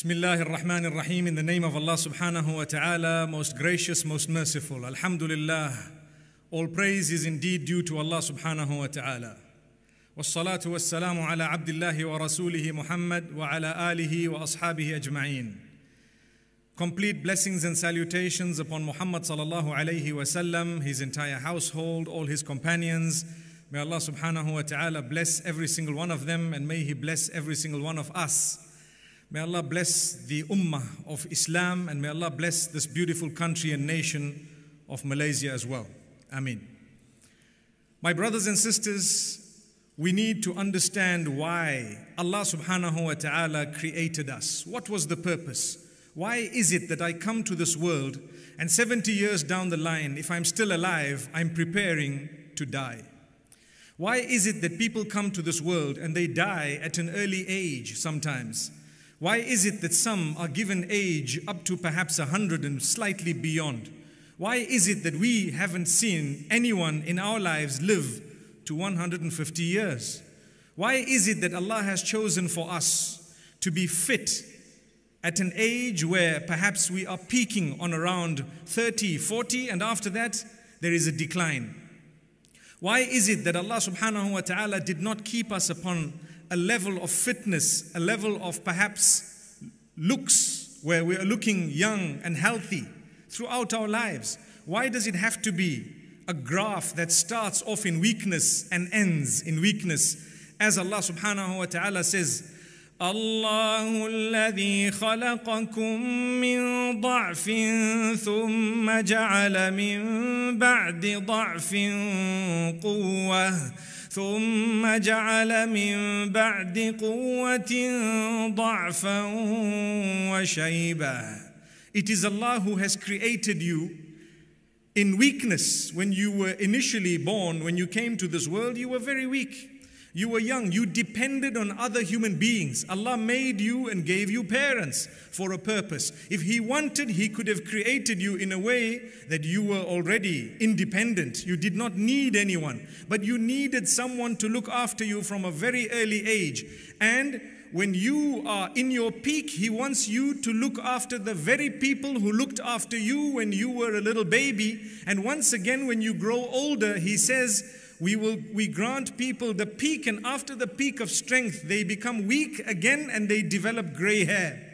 Bismillah ar-Rahman ar-Rahim in the name of Allah subhanahu wa ta'ala, most gracious, most merciful. Alhamdulillah. All praise is indeed due to Allah subhanahu wa ta'ala. والصلاة والسلام على عبد الله ورسوله محمد وعلى آله وأصحابه أجمعين. Complete blessings and salutations upon Muhammad sallallahu alayhi wasallam, his entire household, all his companions. May Allah subhanahu wa ta'ala bless every single one of them and may He bless every single one of us. May Allah bless the ummah of Islam and may Allah bless this beautiful country and nation of Malaysia as well. Ameen. My brothers and sisters, we need to understand why Allah subhanahu wa ta'ala created us. What was the purpose? Why is it that I come to this world and 70 years down the line, if I'm still alive, I'm preparing to die? Why is it that people come to this world and they die at an early age sometimes? Why is it that some are given age up to perhaps a hundred and slightly beyond? Why is it that we haven't seen anyone in our lives live to 150 years? Why is it that Allah has chosen for us to be fit at an age where perhaps we are peaking on around 30, 40, and after that there is a decline? Why is it that Allah subhanahu wa ta'ala did not keep us upon a level of fitness, a level of perhaps looks where we are looking young and healthy throughout our lives? Why does it have to be a graph that starts off in weakness and ends in weakness? As Allah subhanahu wa ta'ala says, الله الذي خلقكم من ضعف ثم جعل من بعد ضعف قوة ثم جعل من بعد قوة ضعفا وشيبة It is Allah who has created you in weakness. When you were initially born, when you came to this world, you were very weak. You were young. You depended on other human beings. Allah made you and gave you parents for a purpose. If He wanted, He could have created you in a way that you were already independent. You did not need anyone, but you needed someone to look after you from a very early age. And when you are in your peak, He wants you to look after the very people who looked after you when you were a little baby. And once again, when you grow older, He says, we will we grant people the peak and after the peak of strength they become weak again and they develop gray hair.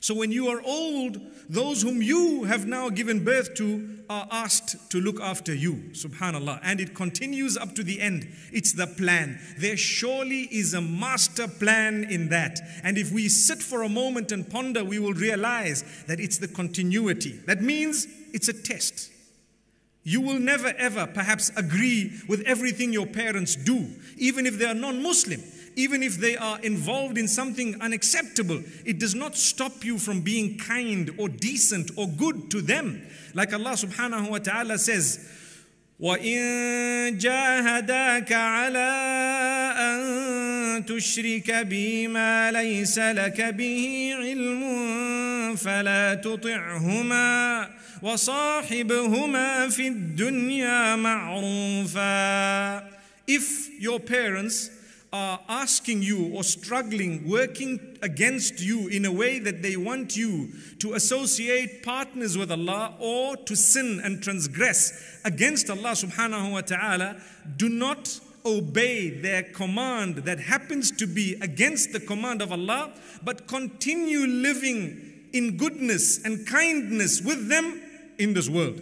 So when you are old those whom you have now given birth to are asked to look after you subhanallah. And it continues up to the end. It's the plan. There surely is a master plan in that. And if we sit for a moment and ponder we will realize that it's the continuity. That means it's a test you will never ever perhaps agree with everything your parents do, even if they are non Muslim, even if they are involved in something unacceptable. It does not stop you from being kind or decent or good to them. Like Allah subhanahu wa ta'ala says, وإن جاهداك على أن تشرك بي ما ليس لك به علم فلا تطعهما وصاحبهما في الدنيا معروفا If your parents are asking you or struggling, working against you in a way that they want you to associate partners with Allah or to sin and transgress against Allah subhanahu wa ta'ala, do not obey their command that happens to be against the command of Allah, but continue living in goodness and kindness with them in this world.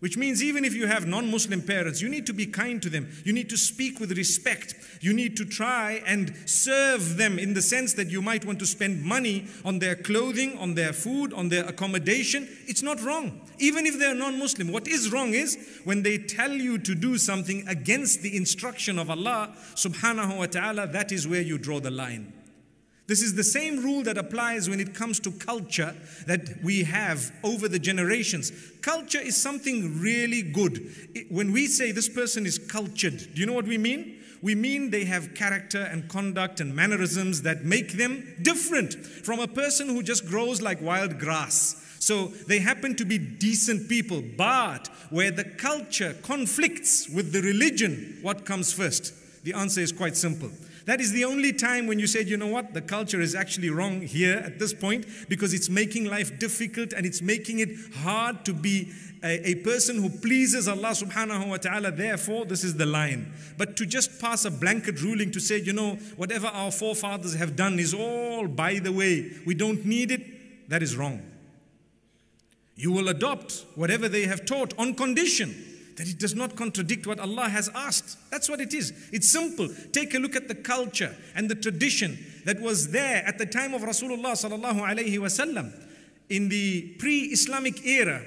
Which means, even if you have non Muslim parents, you need to be kind to them. You need to speak with respect. You need to try and serve them in the sense that you might want to spend money on their clothing, on their food, on their accommodation. It's not wrong. Even if they're non Muslim, what is wrong is when they tell you to do something against the instruction of Allah subhanahu wa ta'ala, that is where you draw the line. This is the same rule that applies when it comes to culture that we have over the generations. Culture is something really good. When we say this person is cultured, do you know what we mean? We mean they have character and conduct and mannerisms that make them different from a person who just grows like wild grass. So they happen to be decent people, but where the culture conflicts with the religion, what comes first? The answer is quite simple. That is the only time when you said, you know what, the culture is actually wrong here at this point because it's making life difficult and it's making it hard to be a, a, person who pleases Allah subhanahu wa ta'ala. Therefore, this is the line. But to just pass a blanket ruling to say, you know, whatever our forefathers have done is all by the way, we don't need it, that is wrong. You will adopt whatever they have taught on condition that it does not contradict what Allah has asked. That's what it is. It's simple. Take a look at the culture and the tradition that was there at the time of Rasulullah sallallahu alaihi wasallam in the pre-Islamic era.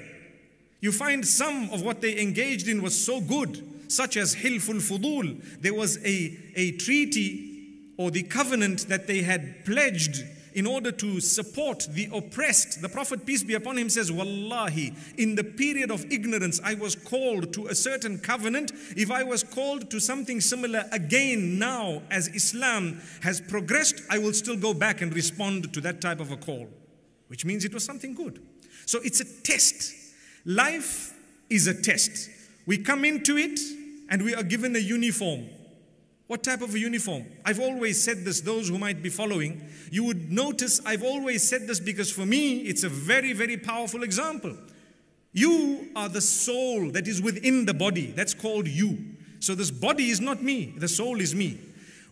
You find some of what they engaged in was so good, such as Hilful Fudul. There was a, a treaty or the covenant that they had pledged in order to support the oppressed. The Prophet, peace be upon him, says, Wallahi, in the period of ignorance, I was called to a certain covenant. If I was called to something similar again now, as Islam has progressed, I will still go back and respond to that type of a call, which means it was something good. So it's a test. Life is a test. We come into it and we are given a uniform. What type of a uniform? I've always said this, those who might be following, you would notice I've always said this because for me it's a very, very powerful example. You are the soul that is within the body. That's called you. So this body is not me, the soul is me.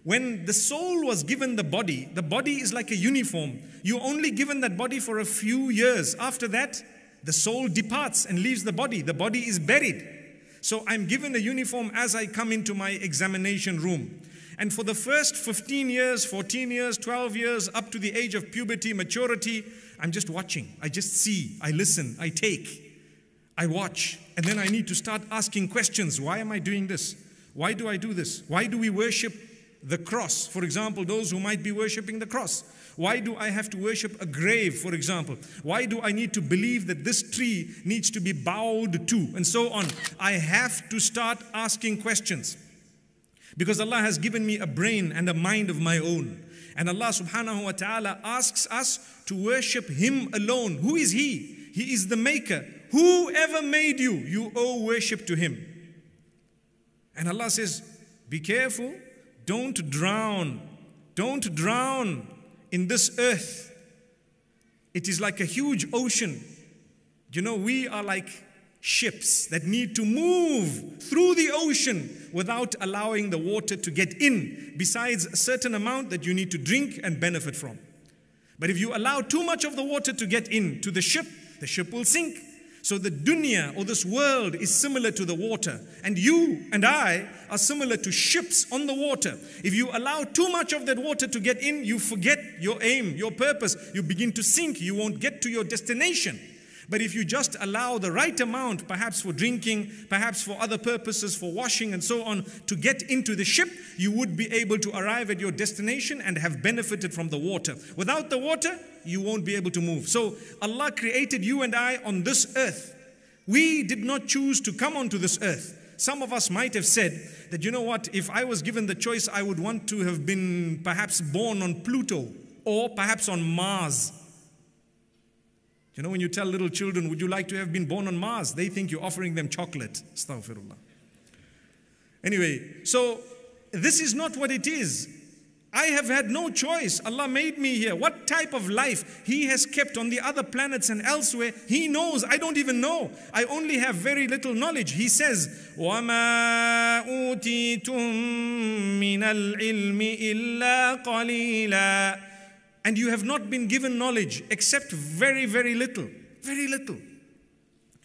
When the soul was given the body, the body is like a uniform. You only given that body for a few years. After that, the soul departs and leaves the body. The body is buried. So I'm given a uniform as I come into my examination room. And for the first 15 years, 14 years, 12 years, up to the age of puberty, maturity, I'm just watching. I just see, I listen, I take, I watch. And then I need to start asking questions. Why am I doing this? Why do I do this? Why do we worship the cross? For example, those who might be worshiping the cross. Why do I have to worship a grave, for example? Why do I need to believe that this tree needs to be bowed to? And so on. I have to start asking questions. Because Allah has given me a brain and a mind of my own. And Allah subhanahu wa ta'ala asks us to worship Him alone. Who is He? He is the Maker. Whoever made you, you owe worship to Him. And Allah says, Be careful, don't drown. Don't drown in this earth, it is like a huge ocean. You know, we are like ships that need to move through the ocean without allowing the water to get in, besides a certain amount that you need to drink and benefit from. But if you allow too much of the water to get in to the ship, the ship will sink. So the dunya or this world is similar to the water. And you and I are similar to ships on the water. If you allow too much of that water to get in, you forget your aim, your purpose. You begin to sink. You won't get to your destination. But if you just allow the right amount, perhaps for drinking, perhaps for other purposes, for washing and so on, to get into the ship, you would be able to arrive at your destination and have benefited from the water. Without the water, you won't be able to move. So Allah created you and I on this earth. We did not choose to come onto this earth. Some of us might have said that, you know what, if I was given the choice, I would want to have been perhaps born on Pluto or perhaps on Mars you know, when you tell little children, would you like to have been born on Mars? They think you're offering them chocolate. Astaghfirullah. Anyway, so this is not what it is. I have had no choice. Allah made me here. What type of life He has kept on the other planets and elsewhere, He knows. I don't even know. I only have very little knowledge. He says, وَمَا أُوتِيتُم مِّنَ الْعِلْمِ إِلَّا قَلِيلًا and you have not been given knowledge except very, very little. Very little.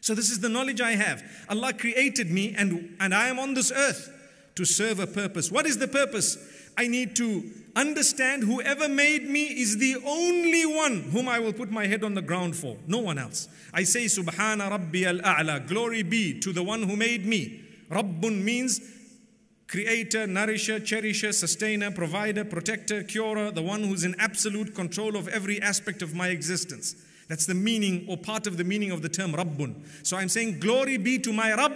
So, this is the knowledge I have. Allah created me, and, and I am on this earth to serve a purpose. What is the purpose? I need to understand whoever made me is the only one whom I will put my head on the ground for, no one else. I say, Subhana Rabbi al A'la, glory be to the one who made me. Rabbun means creator, nourisher, cherisher, sustainer, provider, protector, curer, the one who's in absolute control of every aspect of my existence. That's the meaning or part of the meaning of the term Rabbun. So I'm saying, Glory be to my Rabb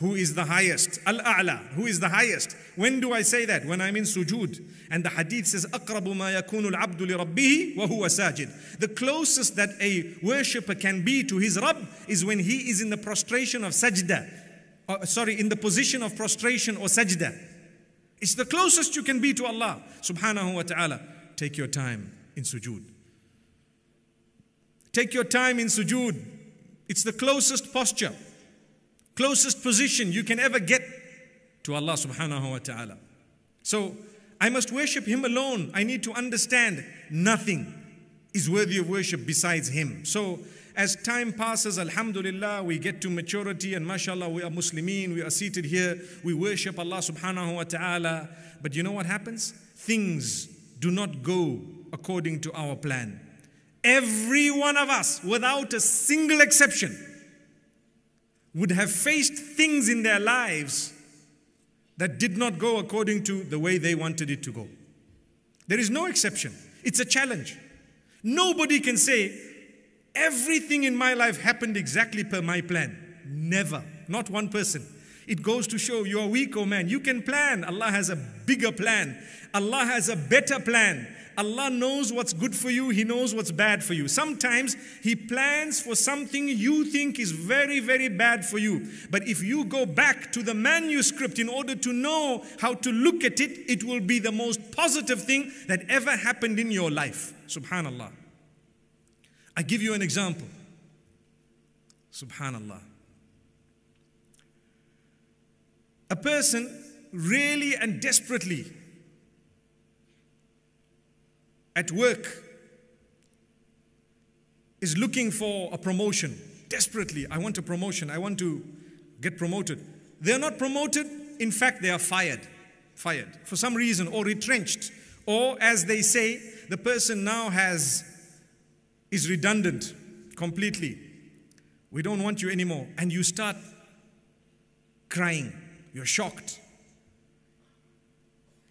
who is the highest. Al A'la, who is the highest. When do I say that? When I'm in sujood. And the hadith says, أَقْرَبُ مَا يَكُونُ الْعَبْدُ لِرَبِّهِ وَهُوَ سَاجِد. The closest that a worshipper can be to his Rabb is when he is in the prostration of sajda uh, sorry, in the position of prostration or sajda. It's the closest you can be to Allah subhanahu wa ta'ala. Take your time in sujood. Take your time in sujood. It's the closest posture, closest position you can ever get to Allah subhanahu wa ta'ala. So I must worship Him alone. I need to understand nothing is worthy of worship besides Him. So as time passes, Alhamdulillah, we get to maturity and mashallah, we are Muslimin, we are seated here, we worship Allah subhanahu wa ta'ala. But you know what happens? Things do not go according to our plan. Every one of us, without a single exception, would have faced things in their lives that did not go according to the way they wanted it to go. There is no exception. It's a challenge. Nobody can say, everything in my life happened exactly per my plan. Never. Not one person. It goes to show you are weak, oh man. You can plan. Allah has a bigger plan. Allah has a better plan. Allah knows what's good for you, He knows what's bad for you. Sometimes He plans for something you think is very, very bad for you. But if you go back to the manuscript in order to know how to look at it, it will be the most positive thing that ever happened in your life. Subhanallah. I give you an example. Subhanallah. A person really and desperately at work is looking for a promotion desperately. I want a promotion. I want to get promoted. They're not promoted. In fact, they are fired. Fired for some reason or retrenched. Or as they say, the person now has is redundant completely. We don't want you anymore. And you start crying. You're shocked.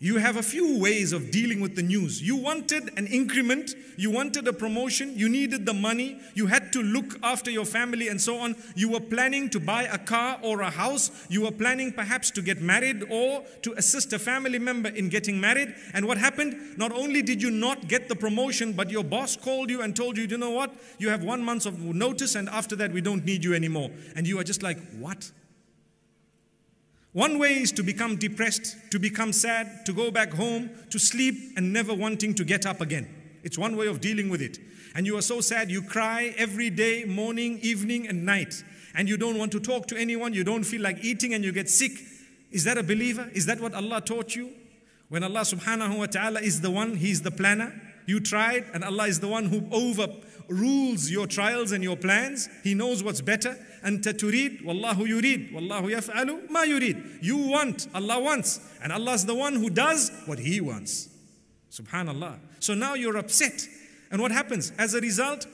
You have a few ways of dealing with the news. You wanted an increment, you wanted a promotion, you needed the money, you had to look after your family and so on. You were planning to buy a car or a house, you were planning perhaps to get married or to assist a family member in getting married. And what happened? Not only did you not get the promotion, but your boss called you and told you, you know what? You have one month of notice, and after that, we don't need you anymore. And you are just like, what? One way is to become depressed, to become sad, to go back home, to sleep, and never wanting to get up again. It's one way of dealing with it. And you are so sad, you cry every day, morning, evening, and night. And you don't want to talk to anyone, you don't feel like eating, and you get sick. Is that a believer? Is that what Allah taught you? When Allah subhanahu wa ta'ala is the one, He's the planner. You tried, and Allah is the one who overrules your trials and your plans. He knows what's better. أنت تريد والله يريد والله يفعل ما يريد. You want, Allah wants. And Allah is the one who does what He wants. Subhanallah. So now you're upset. And what happens? As a result,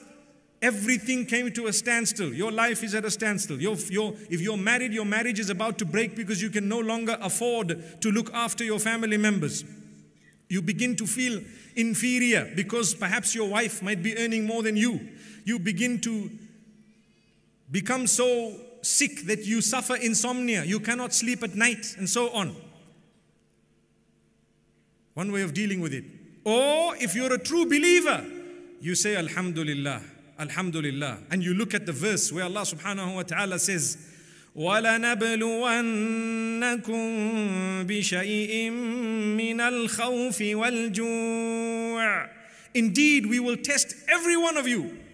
everything came to a standstill. Your life is at a standstill. You're, you're, if you're married, your marriage is about to break because you can no longer afford to look after your family members. You begin to feel inferior because perhaps your wife might be earning more than you. You begin to become so sick that you suffer insomnia, you cannot sleep at night, and so on. One way of dealing with it. Or if you're a true believer, you say Alhamdulillah, Alhamdulillah, and you look at the verse where Allah subhanahu wa ta'ala says, ولنبلونكم بشيء من الخوف والجوع Indeed, we will test every one of you